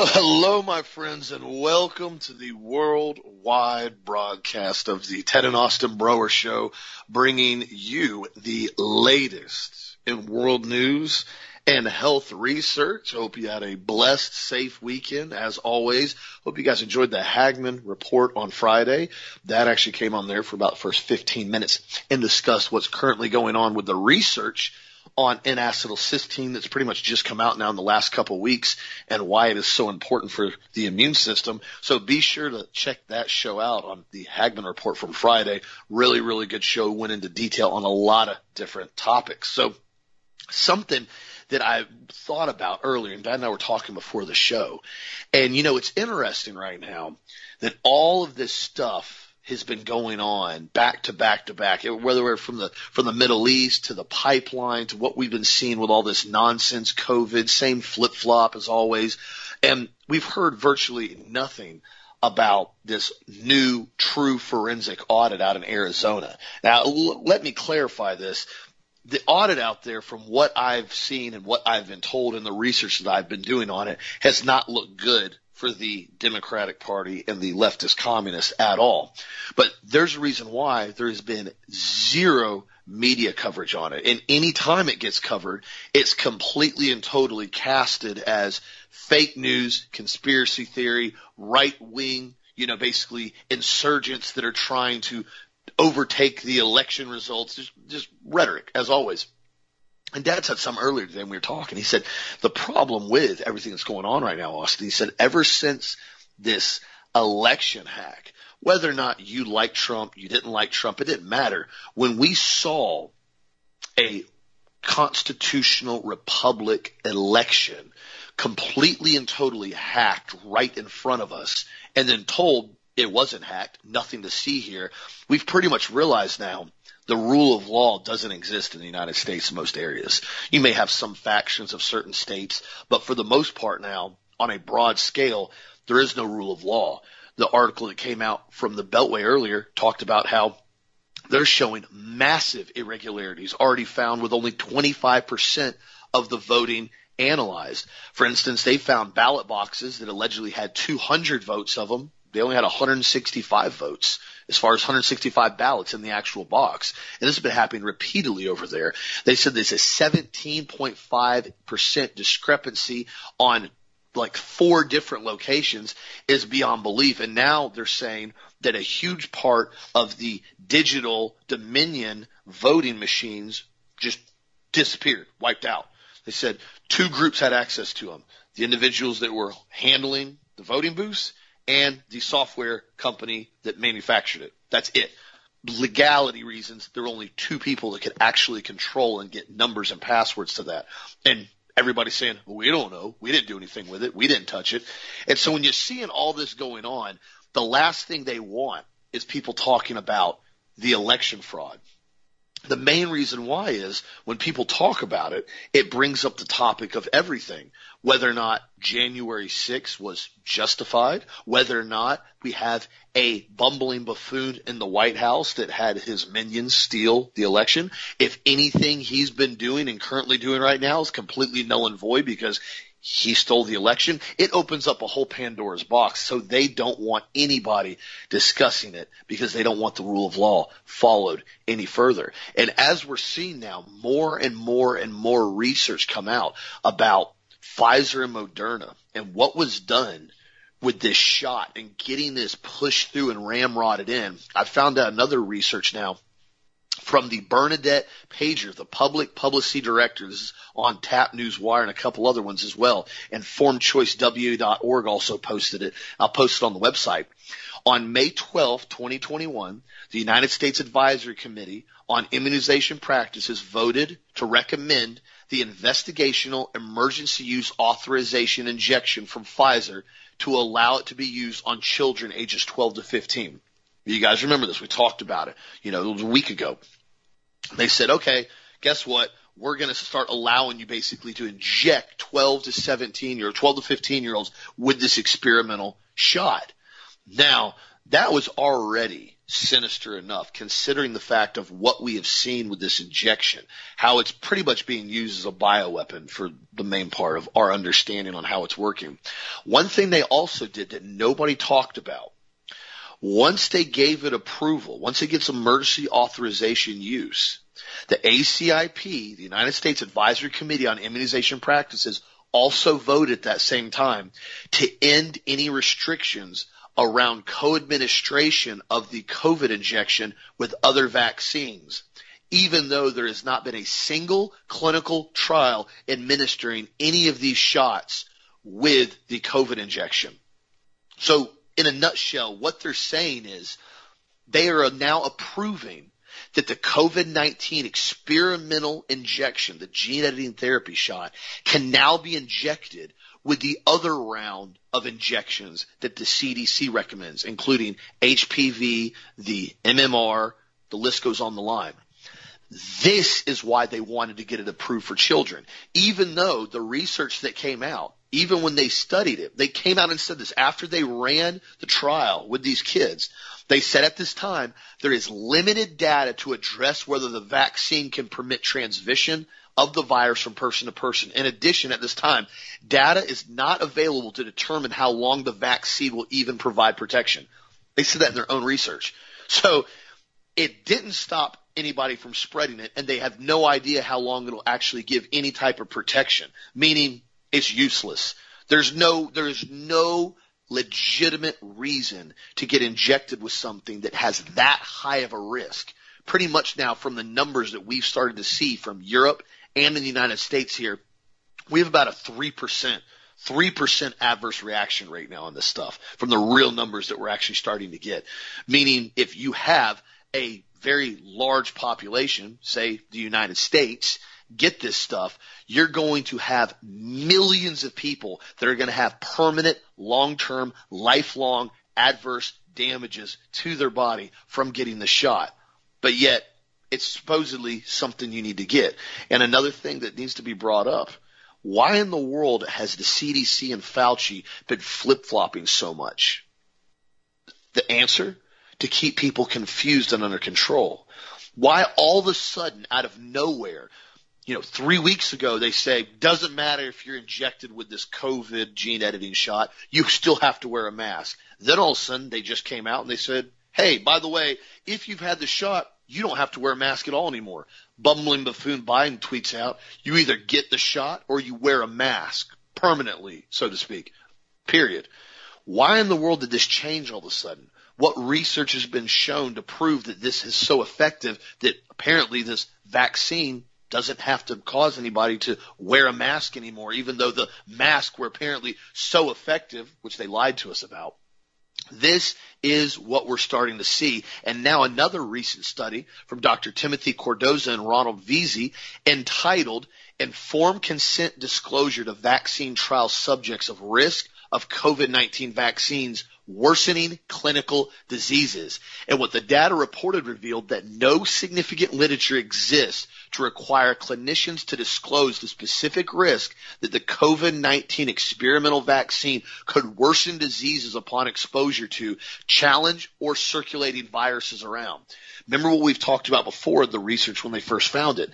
Well, hello, my friends, and welcome to the worldwide broadcast of the Ted and Austin Broer Show, bringing you the latest in world news and health research. Hope you had a blessed, safe weekend as always. Hope you guys enjoyed the Hagmann report on Friday. That actually came on there for about the first 15 minutes and discussed what's currently going on with the research on N-acetylcysteine that's pretty much just come out now in the last couple weeks and why it is so important for the immune system. So be sure to check that show out on the Hagmann report from Friday. Really, really good show. Went into detail on a lot of different topics. So something that I thought about earlier, and Dad and I were talking before the show. And you know, it's interesting right now that all of this stuff has been going on back to back to back, whether we're from the from the Middle East to the pipeline to what we've been seeing with all this nonsense COVID, same flip flop as always, and we've heard virtually nothing about this new true forensic audit out in Arizona. Now, l- let me clarify this. The audit out there, from what I've seen and what I've been told in the research that I've been doing on it, has not looked good for the Democratic Party and the leftist communists at all. But there's a reason why there has been zero media coverage on it. And any time it gets covered, it's completely and totally casted as fake news, conspiracy theory, right wing, you know, basically insurgents that are trying to overtake the election results. Just, just rhetoric, as always. And Dad said some earlier today when we were talking. He said the problem with everything that's going on right now, Austin. He said ever since this election hack, whether or not you like Trump, you didn't like Trump, it didn't matter. When we saw a constitutional republic election completely and totally hacked right in front of us and then told it wasn't hacked, nothing to see here, we've pretty much realized now the rule of law doesn't exist in the United States in most areas. You may have some factions of certain states, but for the most part now, on a broad scale, there is no rule of law. The article that came out from the Beltway earlier talked about how they're showing massive irregularities already found with only 25% of the voting analyzed. For instance, they found ballot boxes that allegedly had 200 votes of them. They only had 165 votes as far as 165 ballots in the actual box. And this has been happening repeatedly over there. They said there's a 17.5% discrepancy on like four different locations is beyond belief. And now they're saying that a huge part of the digital Dominion voting machines just disappeared, wiped out. They said two groups had access to them. The individuals that were handling the voting booths and the software company that manufactured it. That's it. Legality reasons, there are only two people that could actually control and get numbers and passwords to that. And everybody's saying, well, we don't know. We didn't do anything with it. We didn't touch it. And so when you're seeing all this going on, the last thing they want is people talking about the election fraud. The main reason why is when people talk about it, it brings up the topic of everything. Whether or not January 6th was justified, whether or not we have a bumbling buffoon in the White House that had his minions steal the election. If anything he's been doing and currently doing right now is completely null and void because he stole the election, it opens up a whole Pandora's box. So they don't want anybody discussing it because they don't want the rule of law followed any further. And as we're seeing now, more and more and more research come out about Pfizer and Moderna and what was done with this shot and getting this pushed through and ramrodded in. I found out another research now from the Bernadette Pajer, the public publicity director. This is on Tap News Wire and a couple other ones as well. And formchoicew.org also posted it. I'll post it on the website. On May 12, 2021, the United States Advisory Committee on Immunization Practices voted to recommend the investigational emergency use authorization injection from Pfizer to allow it to be used on children ages 12 to 15. You guys remember this. We talked about it, you know, it was a week ago. They said, okay, guess what? We're going to start allowing you basically to inject 12 to 17 year 12 to 15 year olds with this experimental shot. Now, that was already sinister enough, considering the fact of what we have seen with this injection, how it's pretty much being used as a bioweapon for the main part of our understanding on how it's working. One thing they also did that nobody talked about, once they gave it approval, once it gets emergency authorization use, the ACIP, the United States Advisory Committee on Immunization Practices, also voted at that same time to end any restrictions around co-administration of the COVID injection with other vaccines, even though there has not been a single clinical trial administering any of these shots with the COVID injection. So in a nutshell, what they're saying is they are now approving that the COVID-19 experimental injection, the gene editing therapy shot, can now be injected with the other round of injections that the CDC recommends, including HPV, the MMR, the list goes on the line. This is why they wanted to get it approved for children. Even though the research that came out, even when they studied it, they came out and said this after they ran the trial with these kids. They said at this time there is limited data to address whether the vaccine can permit transmission of the virus from person to person. In addition, at this time, data is not available to determine how long the vaccine will even provide protection. They said that in their own research. So it didn't stop anybody from spreading it and they have no idea how long it'll actually give any type of protection, meaning it's useless. There's no, there's no legitimate reason to get injected with something that has that high of a risk. Pretty much now from the numbers that we've started to see from Europe and in the United States here, we have about a 3%, 3% adverse reaction rate now on this stuff from the real numbers that we're actually starting to get. Meaning if you have a very large population, say the United States, get this stuff, you're going to have millions of people that are going to have permanent, long-term, lifelong adverse damages to their body from getting the shot. But yet it's supposedly something you need to get. And another thing that needs to be brought up, why in the world has the CDC and Fauci been flip-flopping so much? The answer? To keep people confused and under control. Why all of a sudden, out of nowhere, you know, three weeks ago they say, doesn't matter if you're injected with this COVID gene editing shot, you still have to wear a mask. Then all of a sudden they just came out and they said, hey, by the way, if you've had the shot, you don't have to wear a mask at all anymore. Bumbling buffoon Biden tweets out, you either get the shot or you wear a mask permanently, so to speak. Period. Why in the world did this change all of a sudden? What research has been shown to prove that this is so effective that apparently this vaccine doesn't have to cause anybody to wear a mask anymore, even though the masks were apparently so effective, which they lied to us about. This is what we're starting to see. And now another recent study from Dr. Timothy Cardozo and Ronald Veazey entitled Informed Consent Disclosure to Vaccine Trial Subjects of Risk of COVID-19 Vaccines worsening clinical diseases. And what the data reported revealed that no significant literature exists to require clinicians to disclose the specific risk that the COVID-19 experimental vaccine could worsen diseases upon exposure to challenge or circulating viruses around. Remember what we've talked about before, the research when they first found it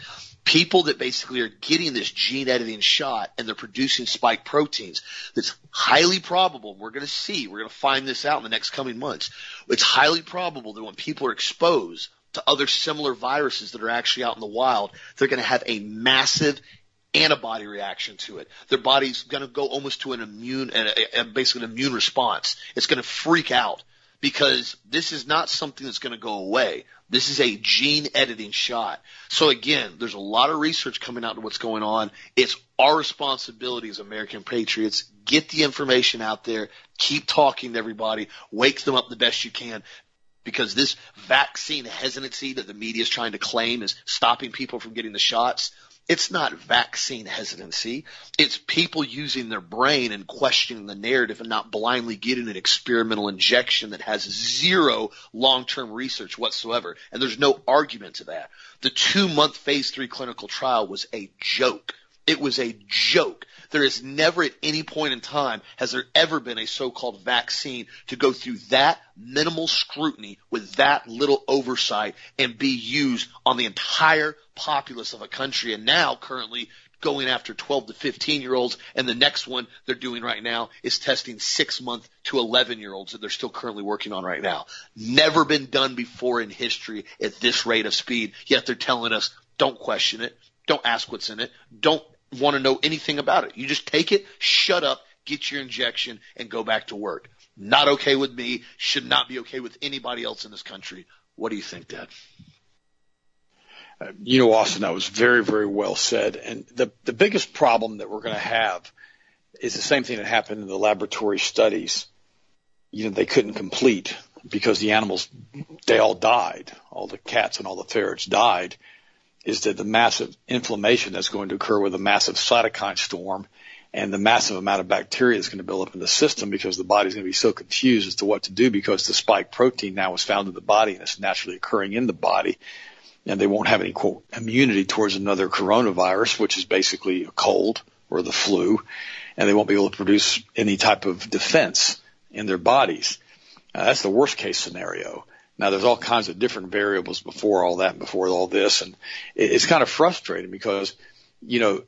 people that basically are getting this gene editing shot and they're producing spike proteins that's highly probable. We're going to see, we're going to find this out in the next coming months. It's highly probable that when people are exposed to other similar viruses that are actually out in the wild, they're going to have a massive antibody reaction to it. Their body's going to go almost to an immune, basically an immune response. It's going to freak out because this is not something that's going to go away. This is a gene editing shot. So again, there's a lot of research coming out to what's going on. It's our responsibility as American patriots. Get the information out there. Keep talking to everybody. Wake them up the best you can. Because this vaccine hesitancy that the media is trying to claim is stopping people from getting the shots, it's not vaccine hesitancy. It's people using their brain and questioning the narrative and not blindly getting an experimental injection that has zero long-term research whatsoever. And there's no argument to that. The two month phase three clinical trial was a joke. It was a joke. There is never at any point in time has there ever been a so-called vaccine to go through that minimal scrutiny with that little oversight and be used on the entire populace of a country. And now currently going after 12 to 15 year olds. And the next one they're doing right now is testing six month to 11 year olds that they're still currently working on right now. Never been done before in history at this rate of speed. Yet they're telling us don't question it. Don't ask what's in it. Don't want to know anything about it. You just take it, shut up, get your injection and go back to work. Not okay with me. Should not be okay with anybody else in this country. What do you think, Dad? Uh, you know, Austin, that was very, very well said. And the, the biggest problem that we're going to have is the same thing that happened in the laboratory studies. You know, they couldn't complete because the animals, they all died. All the cats and all the ferrets died. Is that the massive inflammation that's going to occur with a massive cytokine storm and the massive amount of bacteria that's going to build up in the system because the body's going to be so confused as to what to do because the spike protein now is found in the body and it's naturally occurring in the body and they won't have any quote immunity towards another coronavirus, which is basically a cold or the flu, and they won't be able to produce any type of defense in their bodies. Now, that's the worst case scenario. Now there's all kinds of different variables before all that, before all this, and it's kind of frustrating because, you know,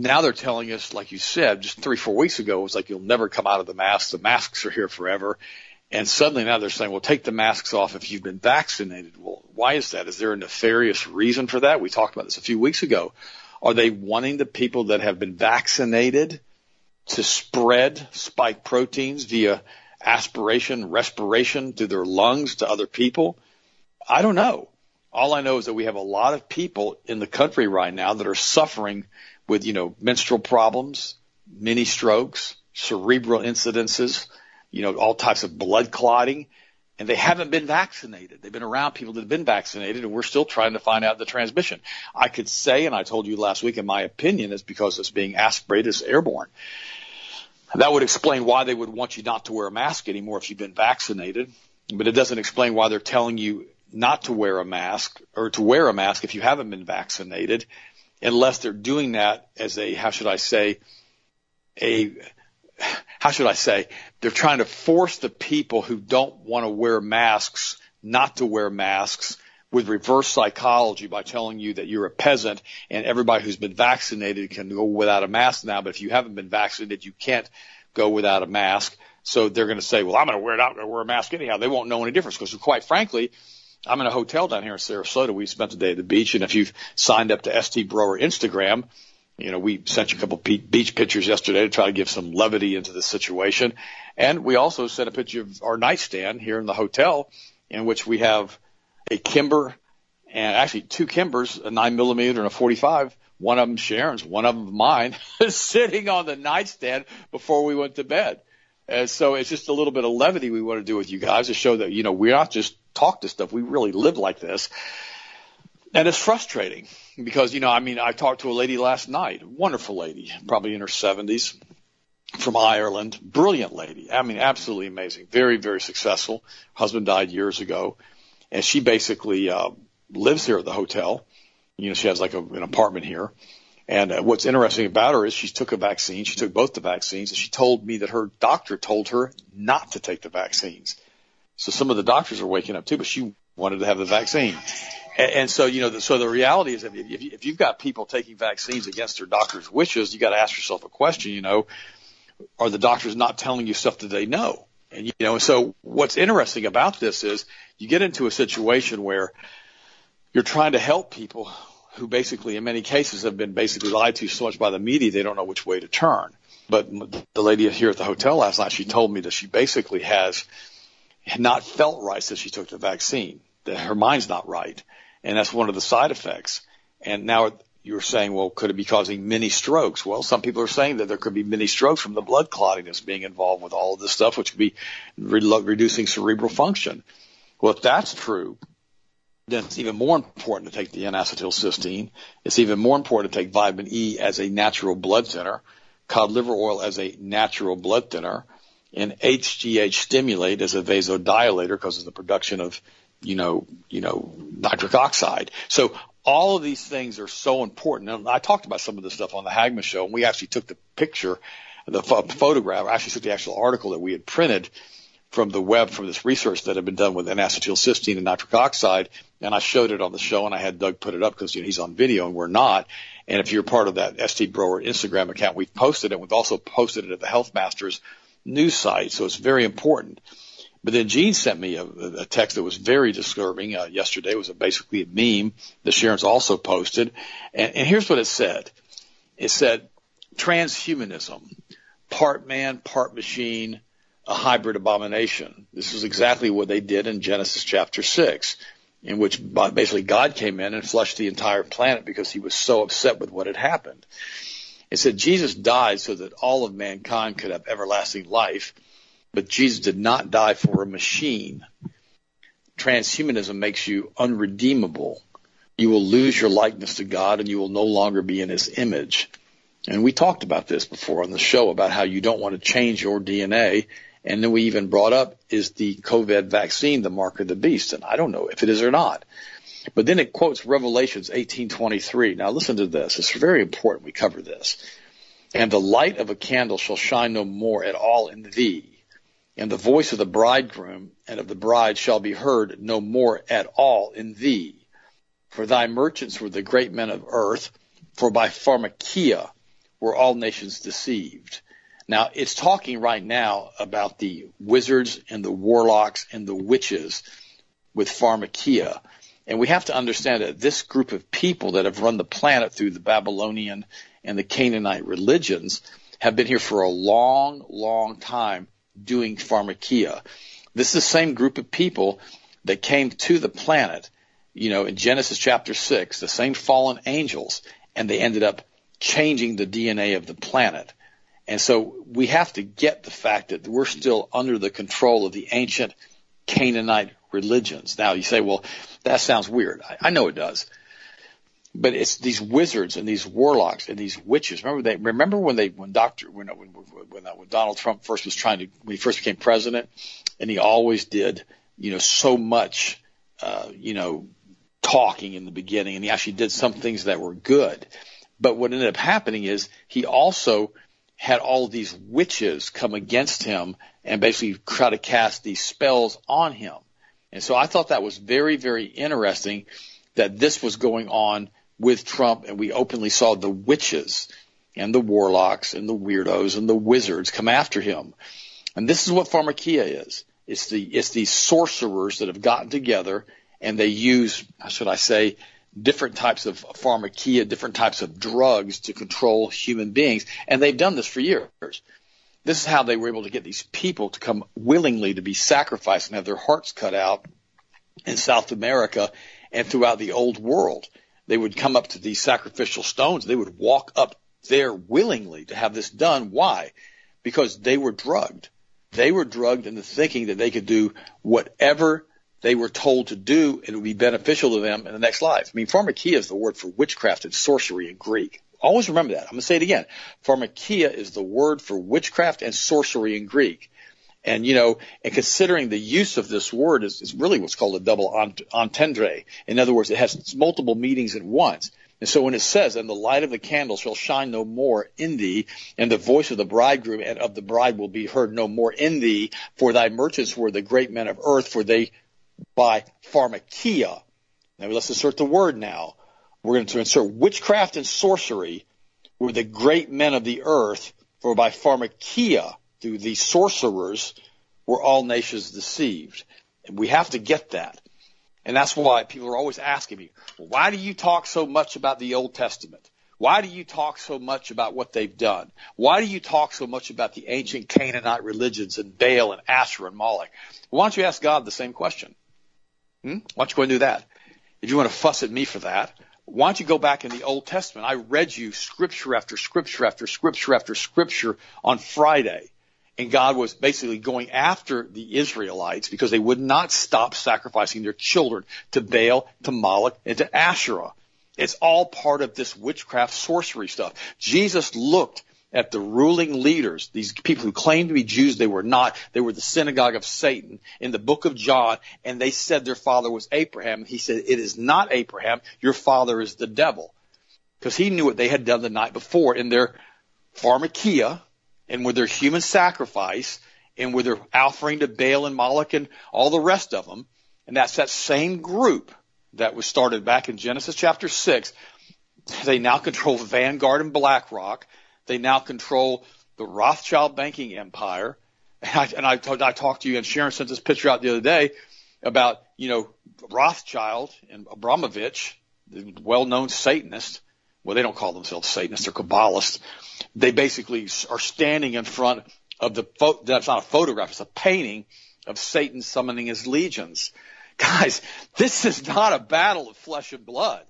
now they're telling us, like you said, just three, four weeks ago, it was like you'll never come out of the mask. The masks are here forever. And suddenly now they're saying, well, take the masks off if you've been vaccinated. Well, why is that? Is there a nefarious reason for that? We talked about this a few weeks ago. Are they wanting the people that have been vaccinated to spread spike proteins via aspiration, respiration through their lungs to other people? I don't know. All I know is that we have a lot of people in the country right now that are suffering with, you know, menstrual problems, mini strokes, cerebral incidences, you know, all types of blood clotting, and they haven't been vaccinated. They've been around people that have been vaccinated, and we're still trying to find out the transmission. I could say, and I told you last week, in my opinion, is because it's being aspirated as airborne. That would explain why they would want you not to wear a mask anymore if you've been vaccinated, but it doesn't explain why they're telling you not to wear a mask or to wear a mask if you haven't been vaccinated, unless they're doing that as a, how should I say, a how should I say, they're trying to force the people who don't want to wear masks not to wear masks with reverse psychology by telling you that you're a peasant and everybody who's been vaccinated can go without a mask now, but if you haven't been vaccinated, you can't go without a mask. So they're going to say, well, I'm going to wear it out. I'm going to wear a mask anyhow. They won't know any difference because quite frankly, I'm in a hotel down here in Sarasota. We spent the day at the beach. And if you've signed up to ST Broer Instagram, you know, we sent you a couple beach pictures yesterday to try to give some levity into the situation. And we also sent a picture of our nightstand here in the hotel in which we have a Kimber and actually two Kimbers, a nine millimeter and a 45. One of them Sharon's, one of them mine, sitting on the nightstand before we went to bed. And so it's just a little bit of levity we want to do with you guys to show that, you know, we're not just talk to stuff. We really live like this. And it's frustrating because, you know, I mean, I talked to a lady last night, wonderful lady, probably in her 70s from Ireland, brilliant lady. I mean, absolutely amazing. Very, very successful. Husband died years ago. And she basically, uh, lives here at the hotel. You know, she has like a, an apartment here. And uh, what's interesting about her is she took a vaccine. She took both the vaccines and she told me that her doctor told her not to take the vaccines. So some of the doctors are waking up too, but she wanted to have the vaccine. And, and so, you know, the, so the reality is if, if, if you've got people taking vaccines against their doctor's wishes, you got to ask yourself a question, you know, are the doctors not telling you stuff that they know? And, you know, so what's interesting about this is you get into a situation where you're trying to help people who basically, in many cases, have been basically lied to so much by the media they don't know which way to turn. But the lady here at the hotel last night, she told me that she basically has not felt right since she took the vaccine. That her mind's not right and that's one of the side effects. And now you're saying, well, could it be causing mini strokes? Well, some people are saying that there could be mini strokes from the blood clotting that's being involved with all of this stuff, which could be re- reducing cerebral function. Well, if that's true, then it's even more important to take the N-acetylcysteine. It's even more important to take vitamin E as a natural blood thinner, cod liver oil as a natural blood thinner, and HGH stimulate as a vasodilator because of the production of you know, you know, nitric oxide. So all of these things are so important. And I talked about some of this stuff on the Hagmann show, and we actually took the picture, the photograph, actually took the actual article that we had printed from the web from this research that had been done with N-acetylcysteine and nitric oxide, and I showed it on the show, and I had Doug put it up because you know, he's on video and we're not. And if you're part of that ST Broer Instagram account, we've posted it. We've also posted it at the Health Masters news site, so it's very important. But then Gene sent me a, a text that was very disturbing uh, yesterday. It was a, basically a meme that Sharon's also posted. And, and here's what it said. It said, transhumanism, part man, part machine, a hybrid abomination. This is exactly what they did in Genesis chapter 6, in which basically God came in and flushed the entire planet because he was so upset with what had happened. It said Jesus died so that all of mankind could have everlasting life but Jesus did not die for a machine. Transhumanism makes you unredeemable. You will lose your likeness to God and you will no longer be in his image. And we talked about this before on the show about how you don't want to change your DNA. And then we even brought up, is the COVID vaccine the mark of the beast? And I don't know if it is or not. But then it quotes Revelations 18:23. Now listen to this. It's very important we cover this. And the light of a candle shall shine no more at all in thee, and the voice of the bridegroom and of the bride shall be heard no more at all in thee. For thy merchants were the great men of earth, for by pharmakia were all nations deceived. Now, it's talking right now about the wizards and the warlocks and the witches with pharmakia. And we have to understand that this group of people that have run the planet through the Babylonian and the Canaanite religions have been here for a long, long time doing pharmakia. This is the same group of people that came to the planet, you know, in Genesis chapter 6, the same fallen angels, and they ended up changing the DNA of the planet. And so we have to get the fact that we're still under the control of the ancient Canaanite religions. Now you say, well, that sounds weird. I, I know it does but it's these wizards and these warlocks and these witches. Remember they remember when they when Doctor when when, when, when Donald Trump first was trying to when he first became president, and he always did you know so much uh, you know talking in the beginning, and he actually did some things that were good. But what ended up happening is he also had all these witches come against him and basically try to cast these spells on him. And so I thought that was very, very interesting that this was going on with Trump, and we openly saw the witches and the warlocks and the weirdos and the wizards come after him. And this is what pharmakia is. It's the it's these sorcerers that have gotten together and they use, how should I say, different types of pharmakia, different types of drugs to control human beings. And they've done this for years. This is how they were able to get these people to come willingly to be sacrificed and have their hearts cut out in South America and throughout the old world they would come up to these sacrificial stones. They would walk up there willingly to have this done. Why? Because they were drugged. They were drugged into thinking that they could do whatever they were told to do and it would be beneficial to them in the next life. I mean, pharmakia is the word for witchcraft and sorcery in Greek. Always remember that. I'm going to say it again. Pharmakia is the word for witchcraft and sorcery in Greek. And, you know, and considering the use of this word is, is really what's called a double entendre. In other words, it has multiple meanings at once. And so when it says, and the light of the candle shall shine no more in thee, and the voice of the bridegroom and of the bride will be heard no more in thee, for thy merchants were the great men of earth, for they by pharmakia. Now let's insert the word now. We're going to insert witchcraft and sorcery were the great men of the earth, for by pharmakia through these sorcerers were all nations deceived. And we have to get that. And that's why people are always asking me, why do you talk so much about the Old Testament? Why do you talk so much about what they've done? Why do you talk so much about the ancient Canaanite religions and Baal and Asher and Moloch? Why don't you ask God the same question? Hmm? Why don't you go and do that? If you want to fuss at me for that, why don't you go back in the Old Testament? I read you scripture after scripture after scripture after scripture on Friday and God was basically going after the Israelites because they would not stop sacrificing their children to Baal, to Moloch, and to Asherah. It's all part of this witchcraft sorcery stuff. Jesus looked at the ruling leaders, these people who claimed to be Jews, they were not. They were the synagogue of Satan in the book of John, and they said their father was Abraham. He said, it is not Abraham. Your father is the devil. Because he knew what they had done the night before in their pharmakia and with their human sacrifice and with their offering to Baal and Moloch and all the rest of them. And that's that same group that was started back in Genesis chapter 6. They now control Vanguard and BlackRock. They now control the Rothschild banking empire. And I, and I, I talked to you, and Sharon sent this picture out the other day about, you know, Rothschild and Abramovich, the well-known Satanist. Well, they don't call themselves Satanists; they're Kabbalists. They basically are standing in front of the. Photo. That's not a photograph; it's a painting of Satan summoning his legions. Guys, this is not a battle of flesh and blood.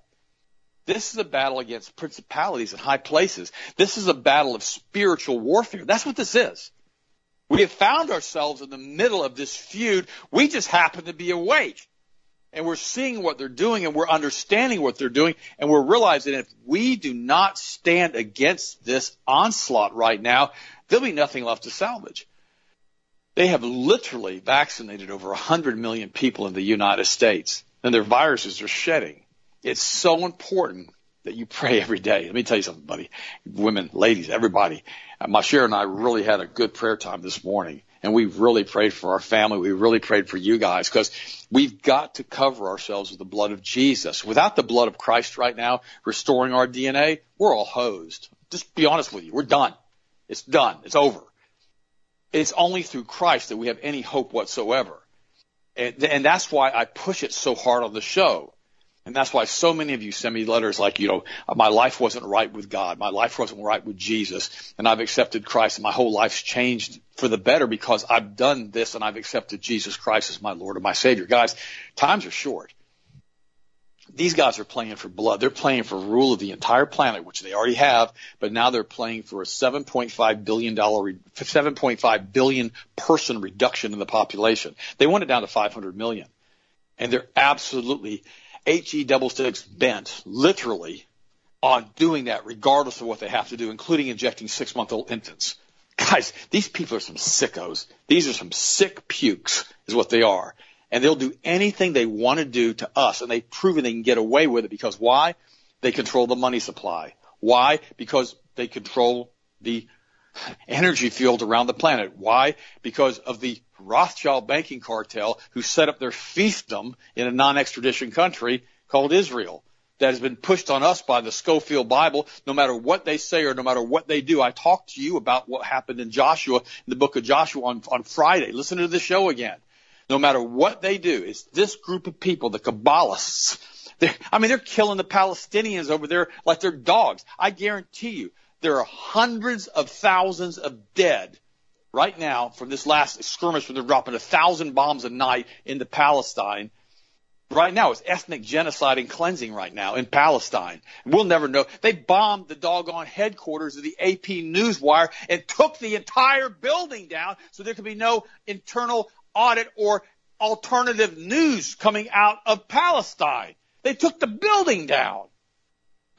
This is a battle against principalities and high places. This is a battle of spiritual warfare. That's what this is. We have found ourselves in the middle of this feud. We just happen to be awake. And we're seeing what they're doing and we're understanding what they're doing and we're realizing if we do not stand against this onslaught right now, there'll be nothing left to salvage. They have literally vaccinated over 100 million people in the United States and their viruses are shedding. It's so important that you pray every day. Let me tell you something, buddy. Women, ladies, everybody. Uh, my Mashir and I really had a good prayer time this morning and we really prayed for our family. We really prayed for you guys because we've got to cover ourselves with the blood of Jesus. Without the blood of Christ right now restoring our DNA, we're all hosed. Just be honest with you. We're done. It's done. It's over. It's only through Christ that we have any hope whatsoever. And, and that's why I push it so hard on the show and that's why so many of you send me letters like, you know, my life wasn't right with God. My life wasn't right with Jesus. And I've accepted Christ and my whole life's changed for the better because I've done this and I've accepted Jesus Christ as my Lord and my Savior. Guys, times are short. These guys are playing for blood. They're playing for rule of the entire planet, which they already have, but now they're playing for a $7.5 billion, 7.5 billion person reduction in the population. They want it down to 500 million. And they're absolutely HE double six bent, literally, on doing that regardless of what they have to do, including injecting six month old infants. Guys, these people are some sickos. These are some sick pukes is what they are. And they'll do anything they want to do to us and they've proven they can get away with it because why? They control the money supply. Why? Because they control the energy field around the planet. Why? Because of the Rothschild banking cartel who set up their fiefdom in a non-extradition country called Israel that has been pushed on us by the Scofield Bible, no matter what they say or no matter what they do. I talked to you about what happened in Joshua, in the book of Joshua on, on Friday. Listen to the show again. No matter what they do, it's this group of people, the Kabbalists. I mean, they're killing the Palestinians over there like they're dogs. I guarantee you, there are hundreds of thousands of dead right now from this last skirmish where they're dropping a thousand bombs a night into Palestine. Right now, it's ethnic genocide and cleansing right now in Palestine. We'll never know. They bombed the doggone headquarters of the AP Newswire and took the entire building down so there could be no internal audit or alternative news coming out of Palestine. They took the building down.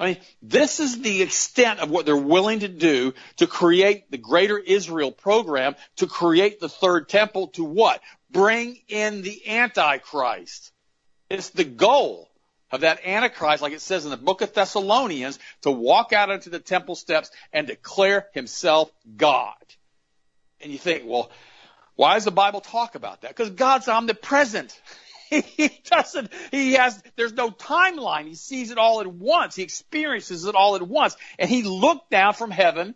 I mean, this is the extent of what they're willing to do to create the greater Israel program, to create the third temple, to what? Bring in the Antichrist. It's the goal of that Antichrist, like it says in the book of Thessalonians, to walk out into the temple steps and declare himself God. And you think, well, why does the Bible talk about that? Because God's omnipresent. He doesn't, he has, there's no timeline. He sees it all at once. He experiences it all at once. And he looked down from heaven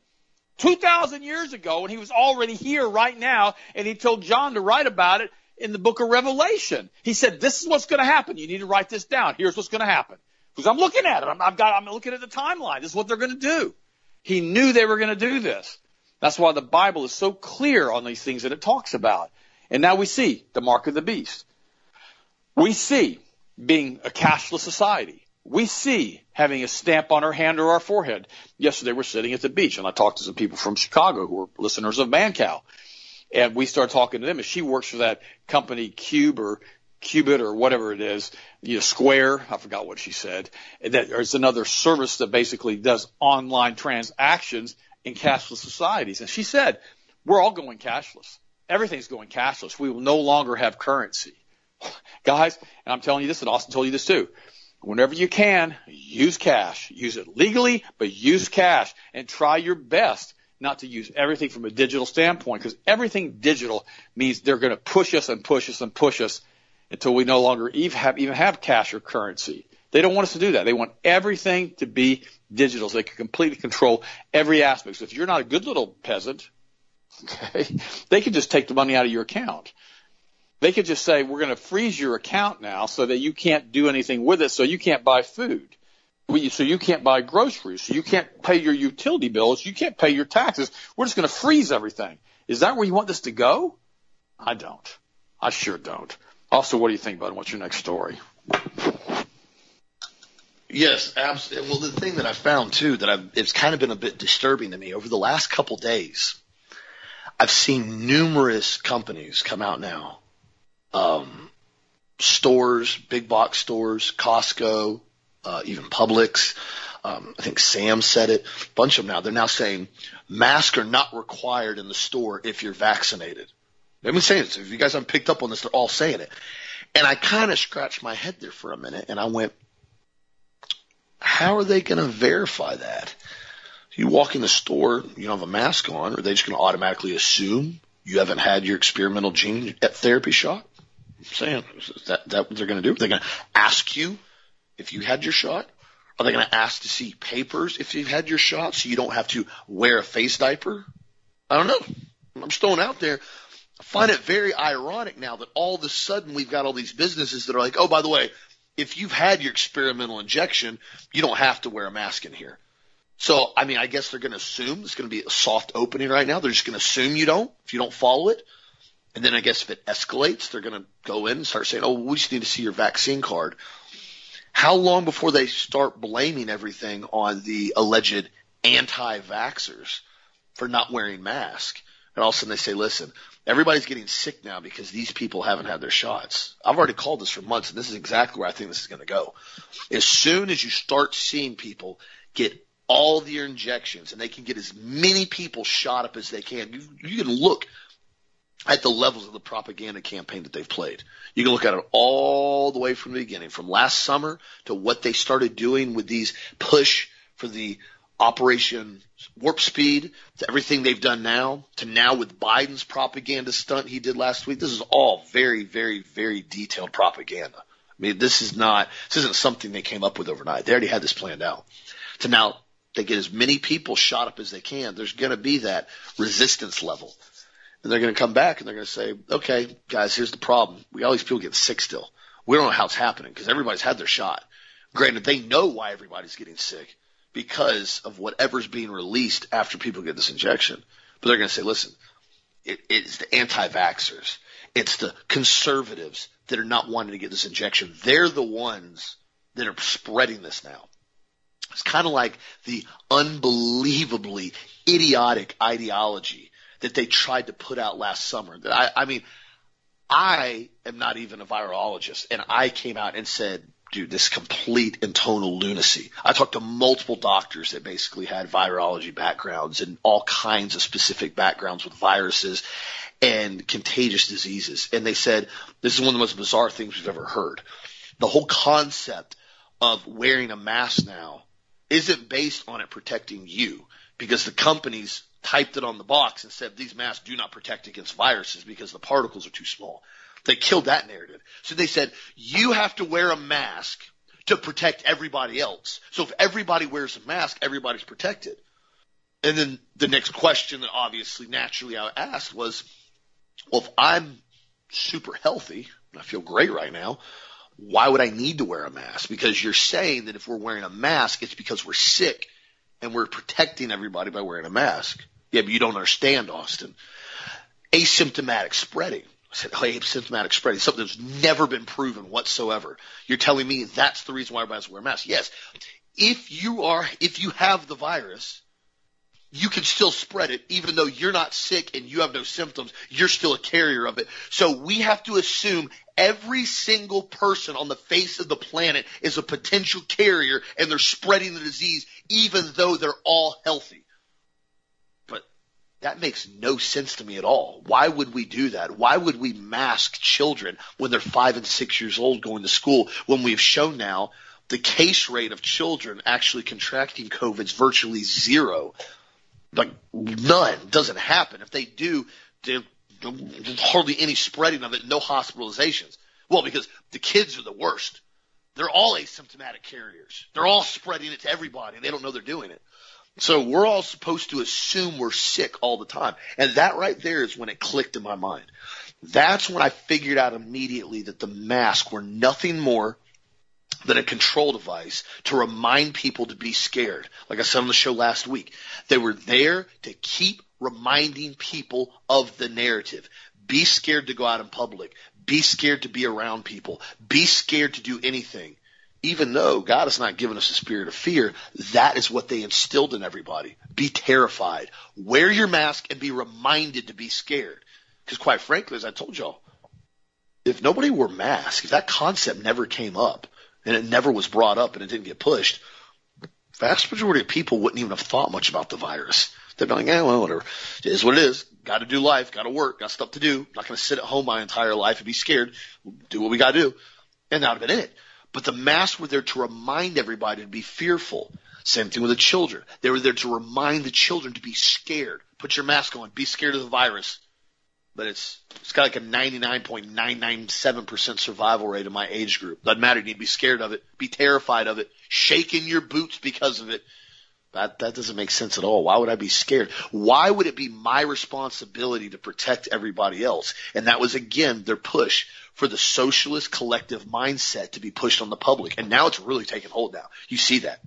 2,000 years ago and he was already here right now and he told John to write about it in the book of Revelation. He said, this is what's going to happen. You need to write this down. Here's what's going to happen. Because I'm looking at it. I'm, I've got, I'm looking at the timeline. This is what they're going to do. He knew they were going to do this. That's why the Bible is so clear on these things that it talks about. And now we see the mark of the beast. We see being a cashless society. We see having a stamp on our hand or our forehead. Yesterday we're sitting at the beach and I talked to some people from Chicago who are listeners of Mancow. And we started talking to them and she works for that company Cube or Qubit or whatever it is, you know, Square, I forgot what she said. That there's another service that basically does online transactions in cashless societies. And she said, we're all going cashless. Everything's going cashless. We will no longer have currency. Guys, and I'm telling you this, and Austin told you this too. Whenever you can, use cash. Use it legally, but use cash and try your best not to use everything from a digital standpoint because everything digital means they're going to push us and push us and push us until we no longer even have, even have cash or currency. They don't want us to do that. They want everything to be digital so they can completely control every aspect. So if you're not a good little peasant, okay, they can just take the money out of your account. They could just say, we're going to freeze your account now so that you can't do anything with it, so you can't buy food. So you can't buy groceries. So you can't pay your utility bills. You can't pay your taxes. We're just going to freeze everything. Is that where you want this to go? I don't. I sure don't. Also, what do you think about it? What's your next story? Yes, absolutely. Well, the thing that I found too that I've, it's kind of been a bit disturbing to me over the last couple days. I've seen numerous companies come out now um, stores, big box stores, Costco, uh, even Publix. Um, I think Sam said it. A bunch of them now. They're now saying masks are not required in the store if you're vaccinated. They've been saying this. If you guys haven't picked up on this, they're all saying it. And I kind of scratched my head there for a minute and I went, how are they going to verify that? You walk in the store, you don't have a mask on, are they just going to automatically assume you haven't had your experimental gene therapy shot? Saying is that that what they're going to do? They're going to ask you if you had your shot. Are they going to ask to see papers if you've had your shot so you don't have to wear a face diaper? I don't know. I'm just throwing out there. I find it very ironic now that all of a sudden we've got all these businesses that are like, oh, by the way, if you've had your experimental injection, you don't have to wear a mask in here. So, I mean, I guess they're going to assume it's going to be a soft opening right now. They're just going to assume you don't if you don't follow it. And then I guess if it escalates, they're going to go in and start saying, oh, we just need to see your vaccine card. How long before they start blaming everything on the alleged anti-vaxxers for not wearing masks? And all of a sudden they say, listen, everybody's getting sick now because these people haven't had their shots. I've already called this for months and this is exactly where I think this is going to go. As soon as you start seeing people get all their injections and they can get as many people shot up as they can, you, you can look at the levels of the propaganda campaign that they've played. You can look at it all the way from the beginning, from last summer to what they started doing with these push for the Operation Warp Speed to everything they've done now to now with Biden's propaganda stunt he did last week. This is all very, very, very detailed propaganda. I mean, this is not, this isn't something they came up with overnight. They already had this planned out. To now they get as many people shot up as they can. There's going to be that resistance level and they're going to come back and they're going to say, okay, guys, here's the problem. We all these people get sick still. We don't know how it's happening because everybody's had their shot. Granted, they know why everybody's getting sick because of whatever's being released after people get this injection. But they're going to say, listen, it, it's the anti-vaxxers. It's the conservatives that are not wanting to get this injection. They're the ones that are spreading this now. It's kind of like the unbelievably idiotic ideology that they tried to put out last summer. I, I mean, I am not even a virologist, and I came out and said, dude, this complete and tonal lunacy. I talked to multiple doctors that basically had virology backgrounds and all kinds of specific backgrounds with viruses and contagious diseases. And they said, this is one of the most bizarre things we've ever heard. The whole concept of wearing a mask now isn't based on it protecting you because the companies typed it on the box and said these masks do not protect against viruses because the particles are too small. They killed that narrative. So they said you have to wear a mask to protect everybody else. So if everybody wears a mask, everybody's protected. And then the next question that obviously naturally I asked was, well, if I'm super healthy I feel great right now, why would I need to wear a mask? Because you're saying that if we're wearing a mask, it's because we're sick and we're protecting everybody by wearing a mask. Yeah, but you don't understand, Austin. Asymptomatic spreading. I said, oh, asymptomatic spreading, something that's never been proven whatsoever. You're telling me that's the reason why everybody has to wear masks. Yes. If you are, if you have the virus, you can still spread it even though you're not sick and you have no symptoms. You're still a carrier of it. So we have to assume every single person on the face of the planet is a potential carrier and they're spreading the disease even though they're all healthy. That makes no sense to me at all. Why would we do that? Why would we mask children when they're five and six years old going to school when we've shown now the case rate of children actually contracting COVID is virtually zero? Like none. Doesn't happen. If they do, there's hardly any spreading of it, no hospitalizations. Well, because the kids are the worst. They're all asymptomatic carriers. They're all spreading it to everybody and they don't know they're doing it. So we're all supposed to assume we're sick all the time. And that right there is when it clicked in my mind. That's when I figured out immediately that the masks were nothing more than a control device to remind people to be scared. Like I said on the show last week, they were there to keep reminding people of the narrative. Be scared to go out in public. Be scared to be around people. Be scared to do anything even though God has not given us a spirit of fear, that is what they instilled in everybody. Be terrified. Wear your mask and be reminded to be scared. Because quite frankly, as I told y'all, if nobody wore masks, if that concept never came up and it never was brought up and it didn't get pushed, vast majority of people wouldn't even have thought much about the virus. They'd be like, yeah, well, whatever. It is what it is. Got to do life. Got to work. Got stuff to do. not going to sit at home my entire life and be scared. Do what we got to do. And that would have been it. But the masks were there to remind everybody to be fearful. Same thing with the children. They were there to remind the children to be scared. Put your mask on. Be scared of the virus. But it's it's got like a 99.997% survival rate in my age group. Doesn't matter. You need to be scared of it. Be terrified of it. Shaking your boots because of it. That that doesn't make sense at all. Why would I be scared? Why would it be my responsibility to protect everybody else? And that was again their push for the socialist collective mindset to be pushed on the public. And now it's really taken hold now. You see that.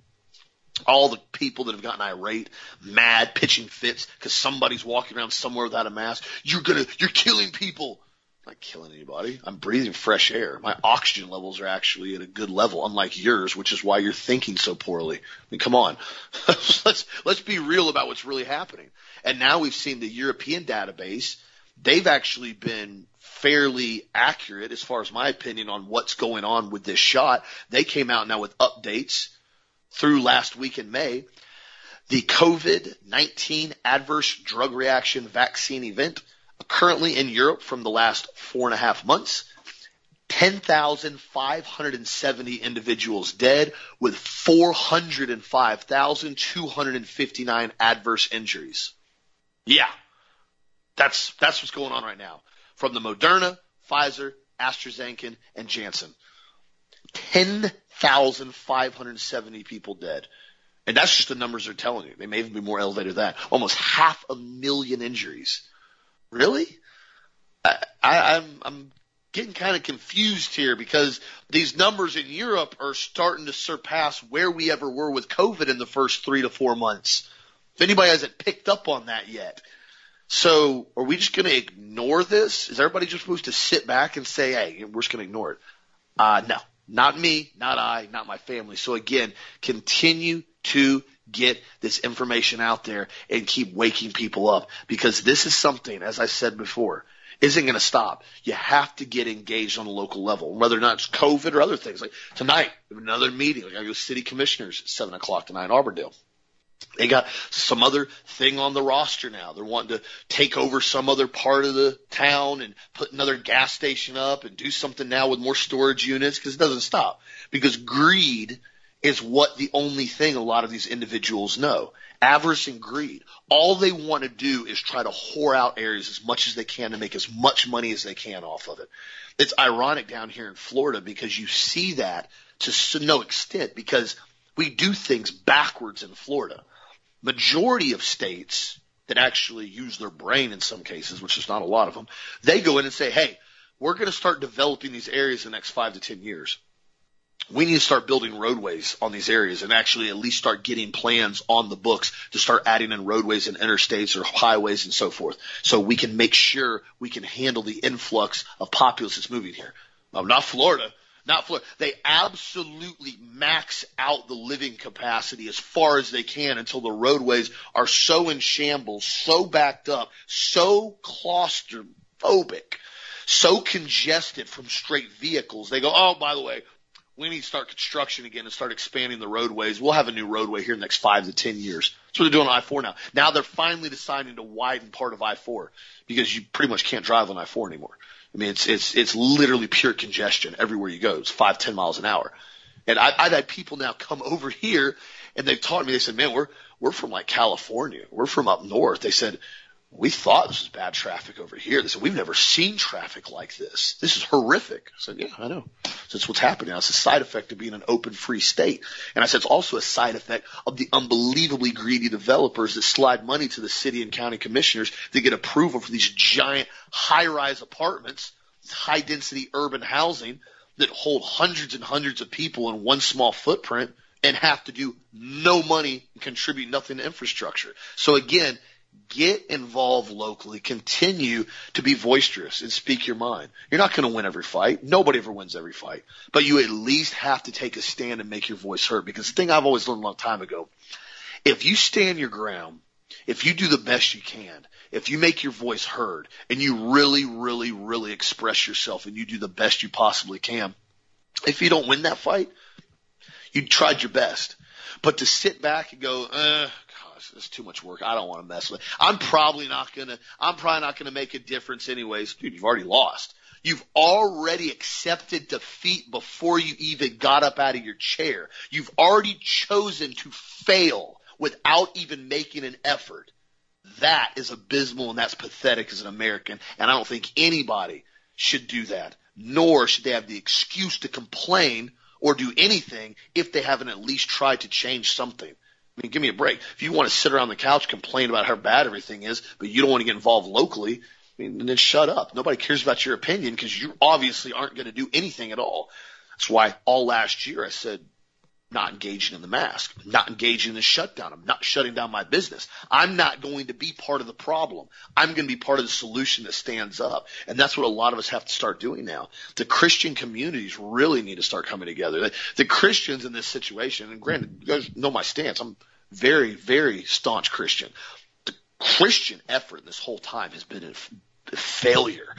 All the people that have gotten irate, mad, pitching fits because somebody's walking around somewhere without a mask. You're gonna, you're killing people. Not killing anybody. I'm breathing fresh air. My oxygen levels are actually at a good level, unlike yours, which is why you're thinking so poorly. I mean, come on. let's, let's be real about what's really happening. And now we've seen the European database. They've actually been fairly accurate as far as my opinion on what's going on with this shot. They came out now with updates through last week in May. The COVID-19 adverse drug reaction vaccine event currently in Europe from the last four and a half months. 10,570 individuals dead with 405,259 adverse injuries. Yeah. That's, that's what's going on right now from the Moderna, Pfizer, AstraZeneca, and Janssen. 10,570 people dead. And that's just the numbers they're telling you. They may even be more elevated than that. Almost half a million injuries. Really? I, I, I'm, I'm getting kind of confused here because these numbers in Europe are starting to surpass where we ever were with COVID in the first three to four months. If anybody hasn't picked up on that yet, so are we just going to ignore this? Is everybody just supposed to sit back and say, hey, we're just going to ignore it? Uh, no, not me, not I, not my family. So again, continue to get this information out there and keep waking people up because this is something, as I said before, isn't going to stop. You have to get engaged on a local level, whether or not it's COVID or other things. Like tonight, another meeting. Like I go city commissioners at seven o'clock tonight in Auburndale. They got some other thing on the roster now. They're wanting to take over some other part of the town and put another gas station up and do something now with more storage units because it doesn't stop. Because greed is what the only thing a lot of these individuals know. Avarice and greed. All they want to do is try to whore out areas as much as they can to make as much money as they can off of it. It's ironic down here in Florida because you see that to no extent because we do things backwards in Florida majority of states that actually use their brain in some cases, which is not a lot of them, they go in and say, hey, we're going to start developing these areas in the next five to 10 years. We need to start building roadways on these areas and actually at least start getting plans on the books to start adding in roadways and interstates or highways and so forth. So we can make sure we can handle the influx of populace that's moving here. Now, not Florida not Florida. They absolutely max out the living capacity as far as they can until the roadways are so in shambles, so backed up, so claustrophobic, so congested from straight vehicles. They go, oh, by the way, we need to start construction again and start expanding the roadways. We'll have a new roadway here in the next five to ten years. That's what they're doing on I-4 now. Now they're finally deciding to widen part of I-4 because you pretty much can't drive on I-4 anymore. I mean, it's, it's, it's literally pure congestion everywhere you go. It's five, ten miles an hour. And I, I've had people now come over here and they've taught me, they said, man, we're, we're from like California. We're from up north. They said, we thought this was bad traffic over here. They said, we've never seen traffic like this. This is horrific. I said, yeah, I know. So it's what's happening. It's a side effect of being an open, free state. And I said, it's also a side effect of the unbelievably greedy developers that slide money to the city and county commissioners to get approval for these giant high-rise apartments, high density urban housing that hold hundreds and hundreds of people in one small footprint and have to do no money and contribute nothing to infrastructure. So again, Get involved locally. Continue to be boisterous and speak your mind. You're not going to win every fight. Nobody ever wins every fight. But you at least have to take a stand and make your voice heard. Because the thing I've always learned a long time ago, if you stand your ground, if you do the best you can, if you make your voice heard and you really, really, really express yourself and you do the best you possibly can, if you don't win that fight, you tried your best. But to sit back and go, uh, it's too much work. I don't want to mess with it. I'm probably not gonna, I'm probably not gonna make a difference anyways. Dude, you've already lost. You've already accepted defeat before you even got up out of your chair. You've already chosen to fail without even making an effort. That is abysmal and that's pathetic as an American. And I don't think anybody should do that. Nor should they have the excuse to complain or do anything if they haven't at least tried to change something. I mean, give me a break. If you want to sit around the couch, complain about how bad everything is, but you don't want to get involved locally, I mean, then shut up. Nobody cares about your opinion because you obviously aren't going to do anything at all. That's why all last year I said, not engaging in the mask, not engaging in the shutdown. I'm not shutting down my business. I'm not going to be part of the problem. I'm going to be part of the solution that stands up. And that's what a lot of us have to start doing now. The Christian communities really need to start coming together. The, the Christians in this situation, and granted, you guys know my stance. I'm very, very staunch Christian. The Christian effort this whole time has been a failure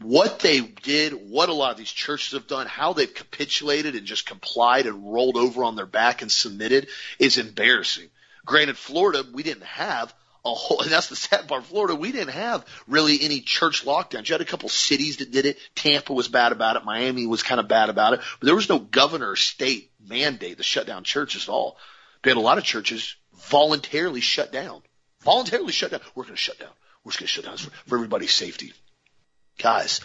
what they did, what a lot of these churches have done, how they've capitulated and just complied and rolled over on their back and submitted is embarrassing. Granted, Florida, we didn't have a whole, and that's the sad part. Florida, we didn't have really any church lockdowns. You had a couple cities that did it. Tampa was bad about it. Miami was kind of bad about it. But there was no governor or state mandate to shut down churches at all. But had a lot of churches voluntarily shut down. Voluntarily shut down. We're going to shut down. We're just going to shut down for everybody's safety. Guys,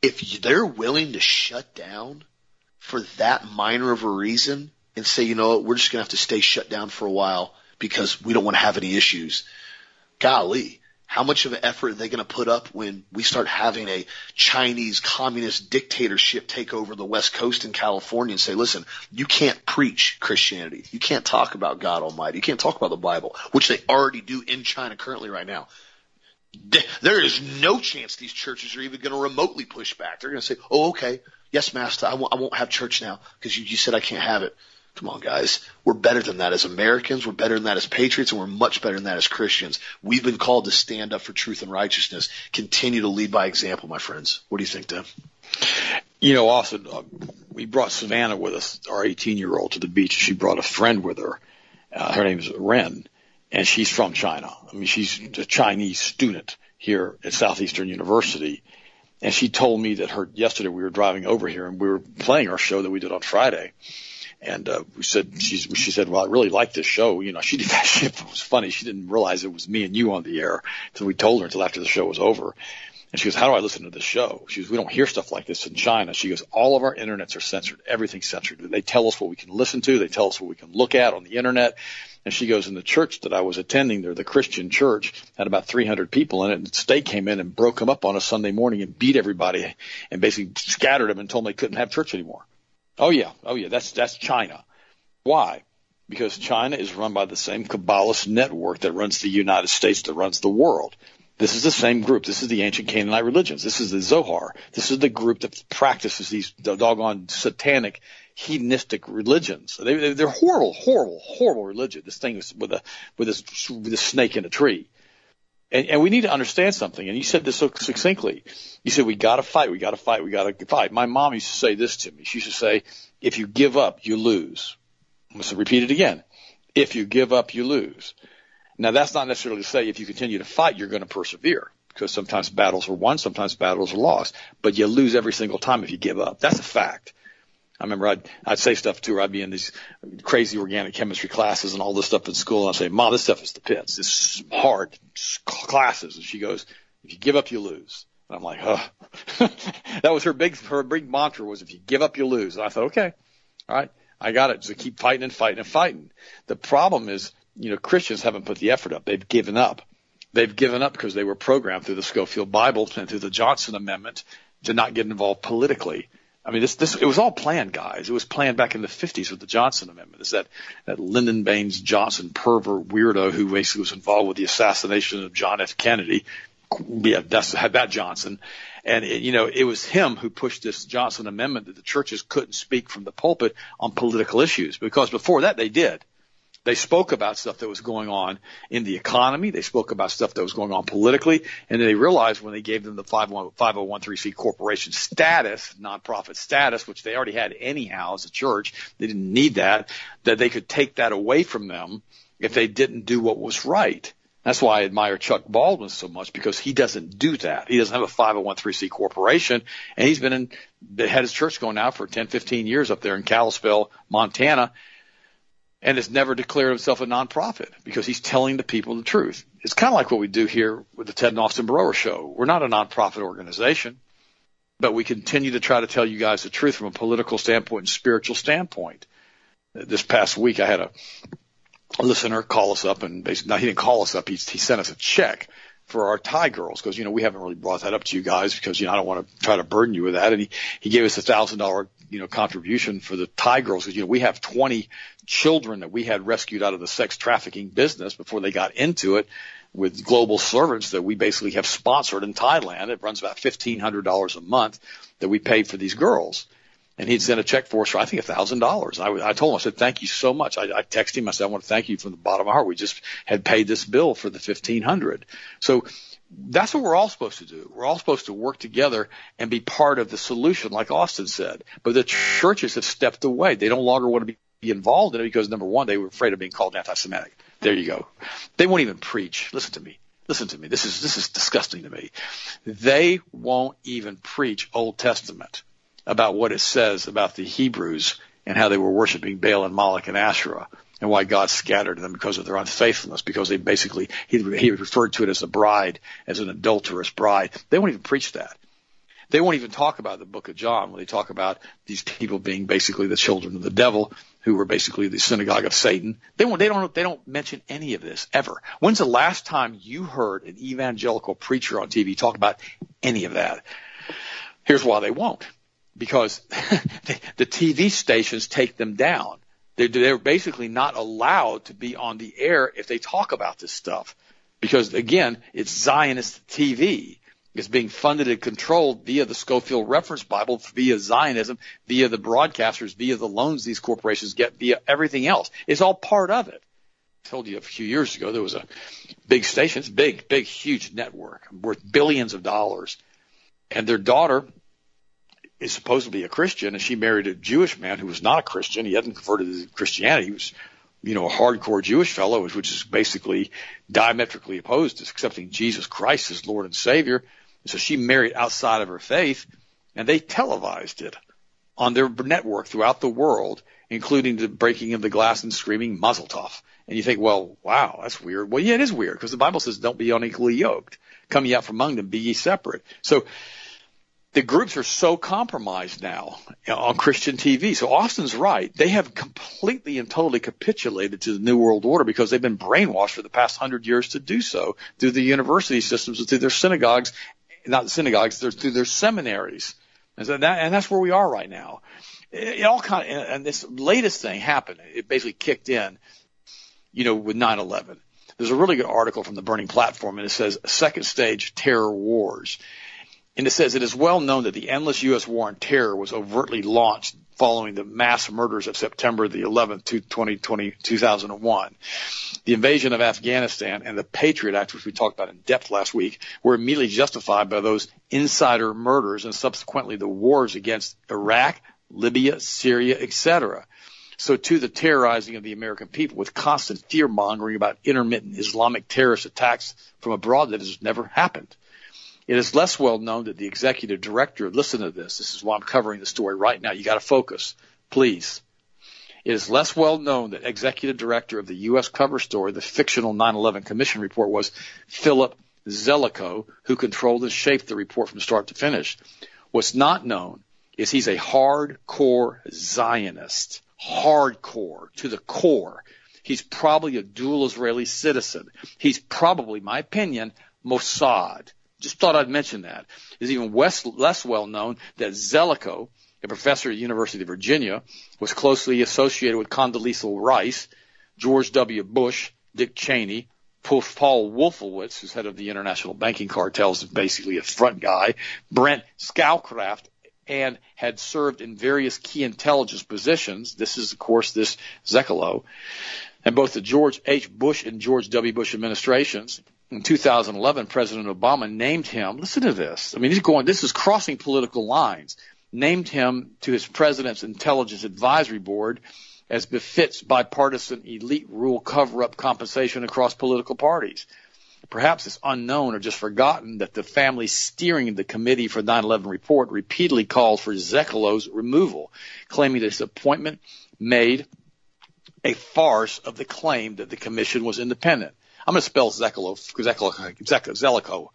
if they're willing to shut down for that minor of a reason and say, you know what, we're just going to have to stay shut down for a while because we don't want to have any issues. Golly, how much of an effort are they going to put up when we start having a Chinese communist dictatorship take over the West Coast in California and say, listen, you can't preach Christianity. You can't talk about God Almighty. You can't talk about the Bible, which they already do in China currently right now. There is no chance these churches are even going to remotely push back. They're going to say, "Oh, okay, yes, Master, I won't, I won't have church now because you, you said I can't have it." Come on, guys. We're better than that as Americans. We're better than that as patriots, and we're much better than that as Christians. We've been called to stand up for truth and righteousness. Continue to lead by example, my friends. What do you think, Dan? You know, Austin, uh, we brought Savannah with us, our 18 year old, to the beach. She brought a friend with her. Uh, her name is Ren and she's from China. I mean, she's a Chinese student here at Southeastern University. And she told me that her yesterday we were driving over here and we were playing our show that we did on Friday. And uh, we said she's she said, well, I really like this show. You know, she did that it was funny. She didn't realize it was me and you on the air until we told her until after the show was over. And she goes, how do I listen to this show? She goes, we don't hear stuff like this in China. She goes, all of our internets are censored. Everything's censored. They tell us what we can listen to. They tell us what we can look at on the internet. And she goes, in the church that I was attending there, the Christian church had about 300 people in it. And the state came in and broke them up on a Sunday morning and beat everybody and basically scattered them and told them they couldn't have church anymore. Oh yeah. Oh yeah. That's, that's China. Why? Because China is run by the same Kabbalist network that runs the United States, that runs the world. This is the same group. This is the ancient Canaanite religions. This is the Zohar. This is the group that practices these doggone satanic hedonistic religions. They, they're horrible, horrible, horrible religion. This thing with a with this with a snake in a tree. And, and we need to understand something. And you said this so succinctly. You said we got to fight. We got to fight. We got to fight. My mom used to say this to me. She used to say, "If you give up, you lose." I'm going to repeat it again. If you give up, you lose. Now that's not necessarily to say if you continue to fight, you're going to persevere because sometimes battles are won, sometimes battles are lost, but you lose every single time if you give up. That's a fact. I remember I'd, I'd say stuff to her. I'd be in these crazy organic chemistry classes and all this stuff in school. And I'd say, Mom, this stuff is the pits. Is hard classes. And she goes, if you give up, you lose. And I'm like, oh, that was her big, her big mantra was if you give up, you lose. And I thought, okay, all right, I got it. So keep fighting and fighting and fighting. The problem is, you know, Christians haven't put the effort up. They've given up. They've given up because they were programmed through the Scofield Bible and through the Johnson Amendment to not get involved politically. I mean, this, this, it was all planned, guys. It was planned back in the 50s with the Johnson Amendment. It's that, that Lyndon Baines Johnson pervert weirdo who basically was involved with the assassination of John F. Kennedy. Yeah, that's, had that Johnson. And, it, you know, it was him who pushed this Johnson Amendment that the churches couldn't speak from the pulpit on political issues because before that they did. They spoke about stuff that was going on in the economy. They spoke about stuff that was going on politically. And they realized when they gave them the 5013C corporation status, nonprofit status, which they already had anyhow as a church, they didn't need that, that they could take that away from them if they didn't do what was right. That's why I admire Chuck Baldwin so much because he doesn't do that. He doesn't have a 501c corporation and he's been in, had his church going now for 10, 15 years up there in Kalispell, Montana and has never declared himself a nonprofit because he's telling the people the truth. It's kind of like what we do here with the Ted and Austin Broer show. We're not a nonprofit organization, but we continue to try to tell you guys the truth from a political standpoint and spiritual standpoint. This past week, I had a, listener call us up and basically, now he didn't call us up. He, he sent us a check for our Thai girls because you know we haven't really brought that up to you guys because you know I don't want to try to burden you with that. And he he gave us a thousand dollar you know contribution for the Thai girls because you know we have 20 children that we had rescued out of the sex trafficking business before they got into it with global servants that we basically have sponsored in Thailand. It runs about $1,500 a month that we pay for these girls. And he'd sent a check for us for, I think, a thousand dollars. I, I told him, I said, thank you so much. I, I texted him. I said, I want to thank you from the bottom of my heart. We just had paid this bill for the 1500. So that's what we're all supposed to do. We're all supposed to work together and be part of the solution, like Austin said. But the churches have stepped away. They no longer want to be involved in it because number one, they were afraid of being called anti-Semitic. There you go. They won't even preach. Listen to me. Listen to me. This is this is disgusting to me. They won't even preach Old Testament about what it says about the Hebrews and how they were worshiping Baal and Moloch and Asherah and why God scattered them because of their unfaithfulness, because they basically, he, he referred to it as a bride, as an adulterous bride. They won't even preach that. They won't even talk about the book of John when they talk about these people being basically the children of the devil who were basically the synagogue of Satan. They won't, they don't, they don't mention any of this ever. When's the last time you heard an evangelical preacher on TV talk about any of that? Here's why they won't because the TV stations take them down. They're, they're basically not allowed to be on the air if they talk about this stuff. Because again, it's Zionist TV. It's being funded and controlled via the Scofield Reference Bible, via Zionism, via the broadcasters, via the loans these corporations get, via everything else. It's all part of it. I told you a few years ago there was a big station, it's big, big, huge network worth billions of dollars. And their daughter is supposed to be a Christian, and she married a Jewish man who was not a Christian. He hadn't converted to Christianity. He was, you know, a hardcore Jewish fellow, which is basically diametrically opposed to accepting Jesus Christ as Lord and Savior. so she married outside of her faith, and they televised it on their network throughout the world, including the breaking of the glass and screaming Mazel Tov. And you think, well, wow, that's weird. Well, yeah, it is weird because the Bible says, "Don't be unequally yoked. Come ye out from among them, be ye separate." So the groups are so compromised now on Christian TV. So Austin's right. They have completely and totally capitulated to the New World Order because they've been brainwashed for the past hundred years to do so through the university systems and through their synagogues, not synagogues, through their seminaries. And, so that, and that's where we are right now. It, it all kind of, and this latest thing happened. It basically kicked in, you know, with 9-11. There's a really good article from the Burning Platform and it says second stage terror wars. And it says it is well known that the endless U.S. war on terror was overtly launched following the mass murders of September the 11th, 2020, 2001. The invasion of Afghanistan and the Patriot Act, which we talked about in depth last week, were immediately justified by those insider murders and subsequently the wars against Iraq, Libya, Syria, etc. So too the terrorizing of the American people with constant fear mongering about intermittent Islamic terrorist attacks from abroad that has never happened. It is less well known that the executive director, listen to this, this is why I'm covering the story right now. You got to focus, please. It is less well known that executive director of the U.S. cover story, the fictional 9/11 Commission report, was Philip Zelikow, who controlled and shaped the report from start to finish. What's not known is he's a hardcore Zionist, hardcore to the core. He's probably a dual Israeli citizen. He's probably, my opinion, Mossad. Just thought I'd mention that. It's even less, less well known that Zelikow a professor at the University of Virginia, was closely associated with Condoleezza Rice, George W. Bush, Dick Cheney, Paul Wolfowitz, who's head of the international banking cartels, is basically a front guy, Brent Scowcroft, and had served in various key intelligence positions. This is, of course, this Zekalow. And both the George H. Bush and George W. Bush administrations in 2011, President Obama named him. Listen to this. I mean, he's going. This is crossing political lines named him to his president's intelligence advisory board as befits bipartisan elite rule cover up compensation across political parties. Perhaps it's unknown or just forgotten that the family steering the committee for 9-11 report repeatedly called for Zekalow's removal, claiming that his appointment made a farce of the claim that the commission was independent. I'm going to spell Zekalow, Zelikow,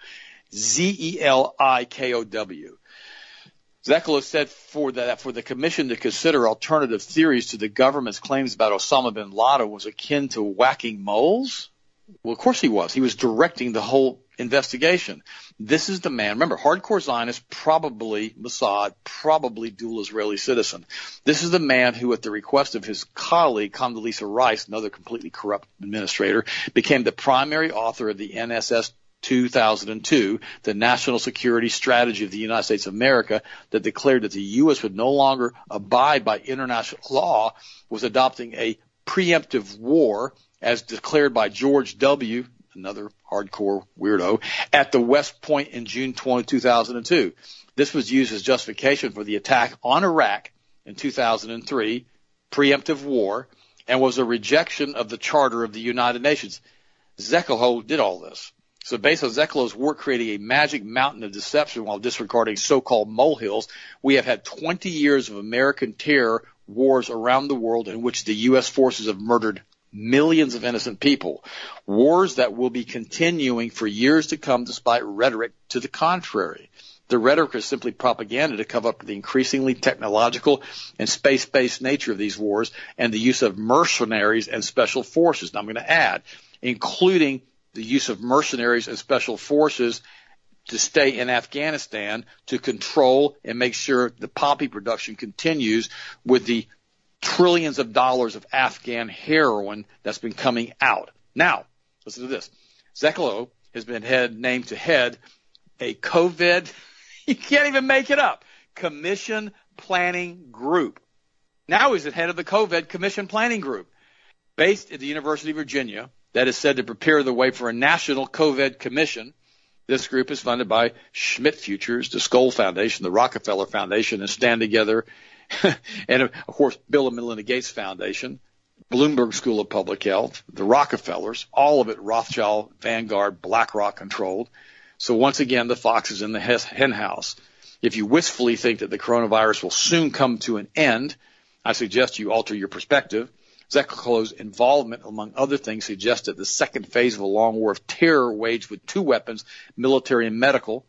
Z-E-L-I-K-O-W. Zekalow said for that for the commission to consider alternative theories to the government's claims about Osama bin Laden was akin to whacking moles. Well, of course he was. He was directing the whole investigation. This is the man. Remember, hardcore Zionist, probably Mossad, probably dual Israeli citizen. This is the man who, at the request of his colleague Condoleezza Rice, another completely corrupt administrator, became the primary author of the NSS 2002, the National Security Strategy of the United States of America that declared that the U.S. would no longer abide by international law was adopting a preemptive war as declared by George W., another hardcore weirdo, at the West Point in June 20, 2002. This was used as justification for the attack on Iraq in 2003, preemptive war, and was a rejection of the Charter of the United Nations. Zekalow did all this. So based on Zekalow's work creating a magic mountain of deception while disregarding so-called molehills, we have had 20 years of American terror wars around the world in which the U.S. forces have murdered millions of innocent people. Wars that will be continuing for years to come despite rhetoric to the contrary. The rhetoric is simply propaganda to cover up the increasingly technological and space-based nature of these wars and the use of mercenaries and special forces. Now I'm going to add, including the use of mercenaries and special forces to stay in Afghanistan to control and make sure the poppy production continues with the trillions of dollars of Afghan heroin that's been coming out. Now, listen to this. Zekalow has been head, named to head a COVID, you can't even make it up, commission planning group. Now he's the head of the COVID commission planning group based at the University of Virginia that is said to prepare the way for a national COVID commission. This group is funded by Schmidt Futures, the Skoll Foundation, the Rockefeller Foundation, and Stand Together, and of course, Bill and Melinda Gates Foundation, Bloomberg School of Public Health, the Rockefellers, all of it Rothschild, Vanguard, BlackRock controlled. So once again, the fox is in the hen house. If you wistfully think that the coronavirus will soon come to an end, I suggest you alter your perspective Zekalow's involvement, among other things, suggested the second phase of a long war of terror waged with two weapons, military and medical,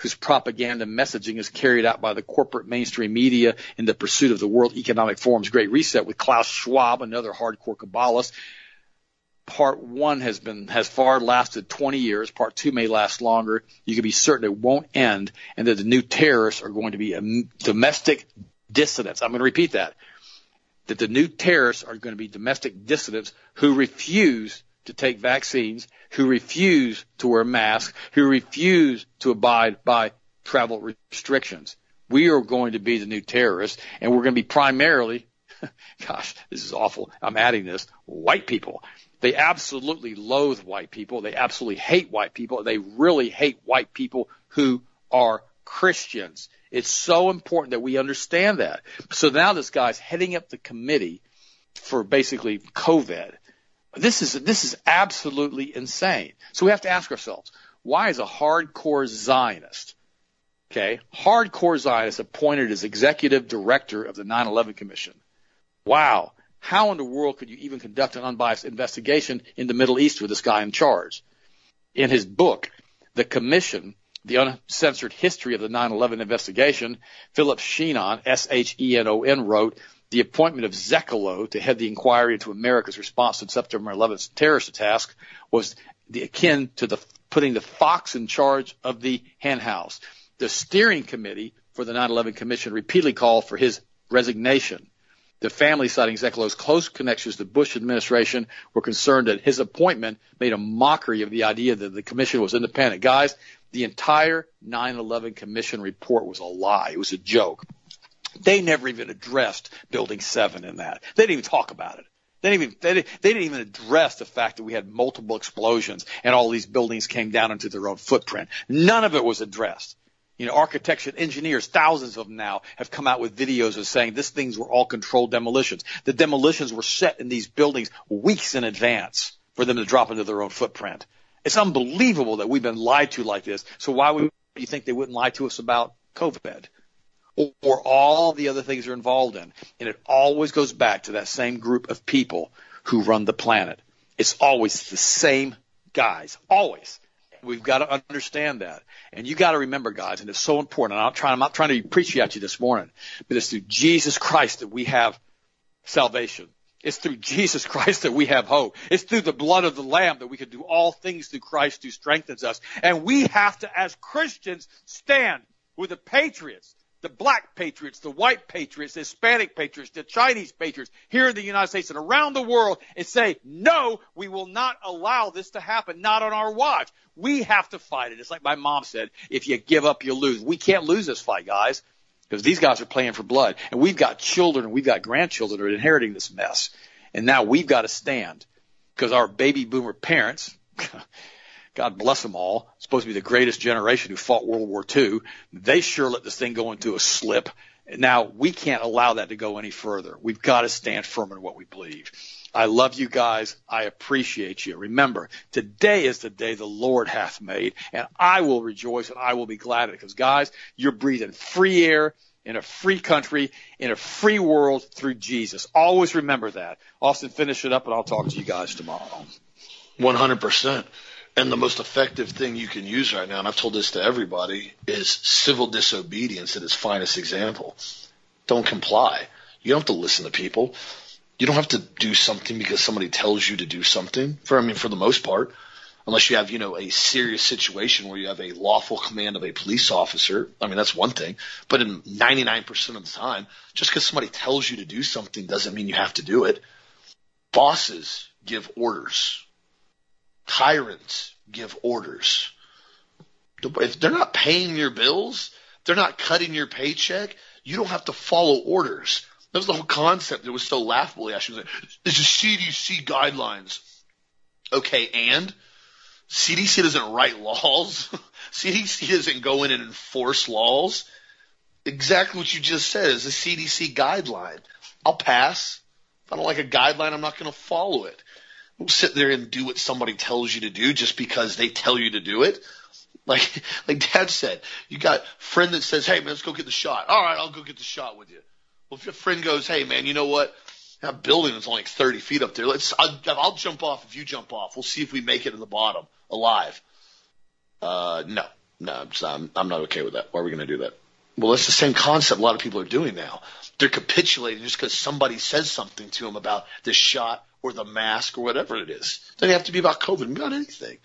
whose propaganda messaging is carried out by the corporate mainstream media in the pursuit of the World Economic Forum's Great Reset with Klaus Schwab, another hardcore Kabbalist. Part one has been has far lasted 20 years. Part two may last longer. You can be certain it won't end, and that the new terrorists are going to be domestic dissidents. I'm going to repeat that that the new terrorists are going to be domestic dissidents who refuse to take vaccines, who refuse to wear masks, who refuse to abide by travel restrictions. We are going to be the new terrorists, and we're going to be primarily, gosh, this is awful. I'm adding this, white people. They absolutely loathe white people. They absolutely hate white people. They really hate white people who are Christians. It's so important that we understand that. So now this guy's heading up the committee for basically COVID. This is this is absolutely insane. So we have to ask ourselves, why is a hardcore Zionist, okay, hardcore Zionist appointed as executive director of the 9/11 Commission? Wow, how in the world could you even conduct an unbiased investigation in the Middle East with this guy in charge? In his book, The Commission, The Uncensored History of the 9-11 Investigation, Philip Shenon, S-H-E-N-O-N, wrote, the appointment of Sekulow to head the inquiry into America's response to September 11th terrorist attack was the, akin to the putting the fox in charge of the henhouse. The steering committee for the 9/11 Commission repeatedly called for his resignation. The family, citing Sekulow's close connections to the Bush administration, were concerned that his appointment made a mockery of the idea that the commission was independent. Guys, the entire 9/11 Commission report was a lie. It was a joke. They never even addressed Building 7 in that. They didn't even talk about it. They didn't even they they didn't even address the fact that we had multiple explosions and all these buildings came down into their own footprint. None of it was addressed. You know, architects and engineers, thousands of them now, have come out with videos of saying these things were all controlled demolitions. The demolitions were set in these buildings weeks in advance for them to drop into their own footprint. It's unbelievable that we've been lied to like this. So why would you think they wouldn't lie to us about COVID? Or, all the other things they're involved in. And it always goes back to that same group of people who run the planet. It's always the same guys. Always. We've got to understand that. And you got to remember, guys, and it's so important. And I'm trying, I'm not trying to preach at you this morning, but it's through Jesus Christ that we have salvation. It's through Jesus Christ that we have hope. It's through the blood of the Lamb that we can do all things through Christ who strengthens us. And we have to, as Christians, stand with the patriots the black patriots, the white patriots, the Hispanic patriots, the Chinese patriots here in the United States and around the world and say, no, we will not allow this to happen, not on our watch. We have to fight it. It's like my mom said, if you give up, you lose. We can't lose this fight, guys, because these guys are playing for blood. And we've got children and we've got grandchildren who are inheriting this mess. And now we've got to stand because our baby boomer parents, God bless them all, supposed to be the greatest generation who fought World War II. They sure let this thing go into a slip. Now we can't allow that to go any further. We've got to stand firm in what we believe. I love you guys. I appreciate you. Remember, today is the day the Lord hath made, and I will rejoice and I will be glad in it. Because guys, you're breathing free air in a free country, in a free world through Jesus. Always remember that. Austin, finish it up and I'll talk to you guys tomorrow. 100%. And the most effective thing you can use right now, and I've told this to everybody, is civil disobedience at its finest example. Don't comply. You don't have to listen to people. You don't have to do something because somebody tells you to do something. For I mean, for the most part, unless you have you know a serious situation where you have a lawful command of a police officer. I mean, that's one thing. But in 99% of the time, just because somebody tells you to do something doesn't mean you have to do it. Bosses give orders tyrants give orders. If they're not paying your bills, they're not cutting your paycheck, you don't have to follow orders. That was the whole concept. It was so laughable. Actually, was like, it's a CDC guidelines. Okay, and CDC doesn't write laws. CDC doesn't go in and enforce laws. Exactly what you just said is a CDC guideline. I'll pass. If I don't like a guideline, I'm not going to follow it sit there and do what somebody tells you to do just because they tell you to do it. Like, like dad said, you got friend that says, Hey man, let's go get the shot. All right, I'll go get the shot with you. Well, if your friend goes, Hey man, you know what? That building is only like 30 feet up there. Let's, I'll, I'll jump off if you jump off. We'll see if we make it to the bottom alive. Uh, no, no, I'm, I'm not okay with that. Why are we going to do that? Well, that's the same concept a lot of people are doing now. They're capitulating just because somebody says something to them about this shot or the mask or whatever it is. It doesn't have to be about COVID, about anything.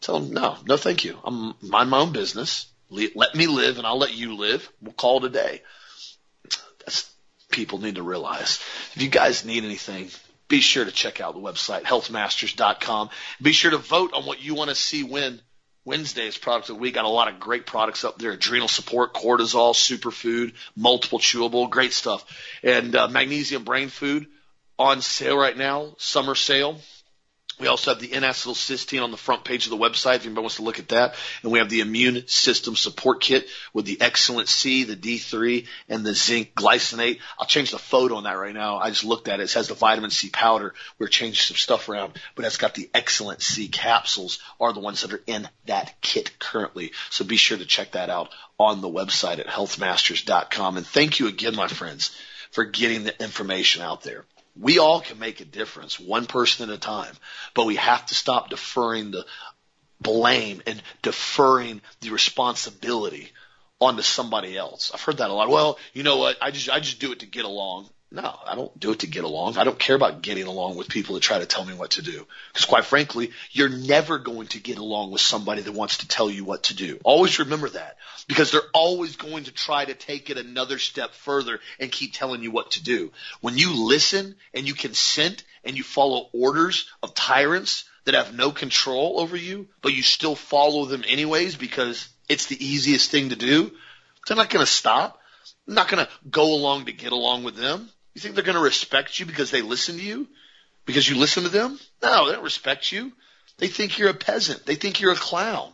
Tell them, no, no, thank you. I'm mind my own business. Let me live and I'll let you live. We'll call it a day. That's people need to realize. If you guys need anything, be sure to check out the website, healthmasters.com. Be sure to vote on what you want to see win Wednesday's product of the week. Got a lot of great products up there. Adrenal support, cortisol, superfood, multiple chewable, great stuff. And uh, magnesium brain food on sale right now, summer sale. We also have the N-acetylcysteine on the front page of the website if anybody wants to look at that. And we have the immune system support kit with the Excellent C, the D3, and the zinc glycinate. I'll change the photo on that right now. I just looked at it. It has the vitamin C powder. We're changing some stuff around, but it's got the Excellent C capsules are the ones that are in that kit currently. So be sure to check that out on the website at healthmasters.com. And thank you again, my friends, for getting the information out there. We all can make a difference, one person at a time, but we have to stop deferring the blame and deferring the responsibility onto somebody else. I've heard that a lot. Well, you know what? I just I just do it to get along. No, I don't do it to get along. I don't care about getting along with people that try to tell me what to do. Because quite frankly, you're never going to get along with somebody that wants to tell you what to do. Always remember that. Because they're always going to try to take it another step further and keep telling you what to do. When you listen and you consent and you follow orders of tyrants that have no control over you, but you still follow them anyways because it's the easiest thing to do, they're not going to stop. I'm not going to go along to get along with them. You think they're going to respect you because they listen to you? Because you listen to them? No, they don't respect you. They think you're a peasant. They think you're a clown.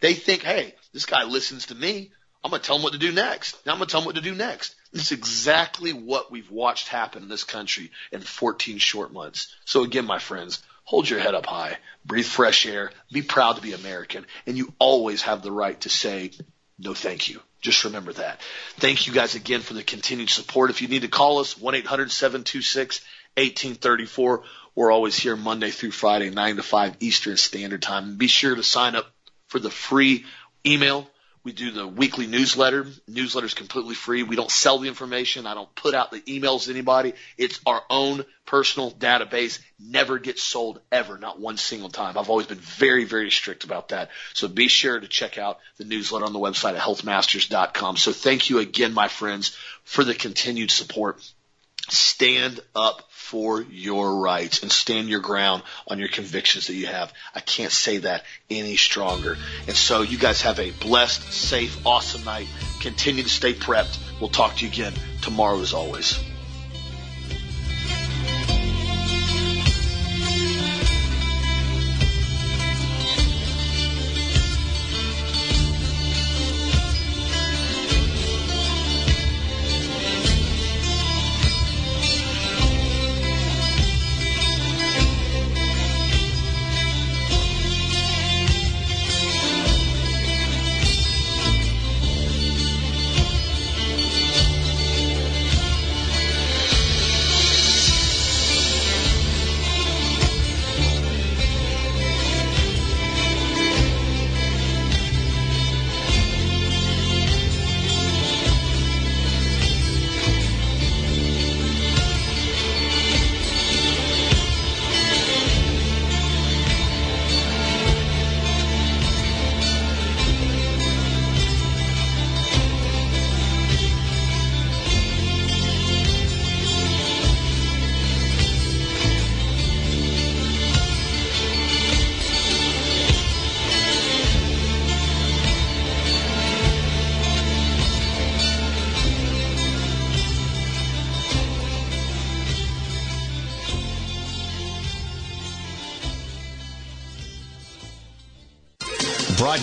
They think, hey, this guy listens to me. I'm going to tell him what to do next. Now I'm going to tell him what to do next. This is exactly what we've watched happen in this country in 14 short months. So again, my friends, hold your head up high, breathe fresh air, be proud to be American, and you always have the right to say, no thank you. Just remember that. Thank you guys again for the continued support. If you need to call us, 1-800-726-1834. We're always here Monday through Friday, 9 to 5 Eastern Standard Time. Be sure to sign up for the free email we do the weekly newsletter. Newsletter is completely free. We don't sell the information. I don't put out the emails to anybody. It's our own personal database. Never gets sold ever, not one single time. I've always been very, very strict about that. So be sure to check out the newsletter on the website at healthmasters.com. So thank you again, my friends, for the continued support. Stand up for your rights and stand your ground on your convictions that you have. I can't say that any stronger. And so you guys have a blessed, safe, awesome night. Continue to stay prepped. We'll talk to you again tomorrow as always.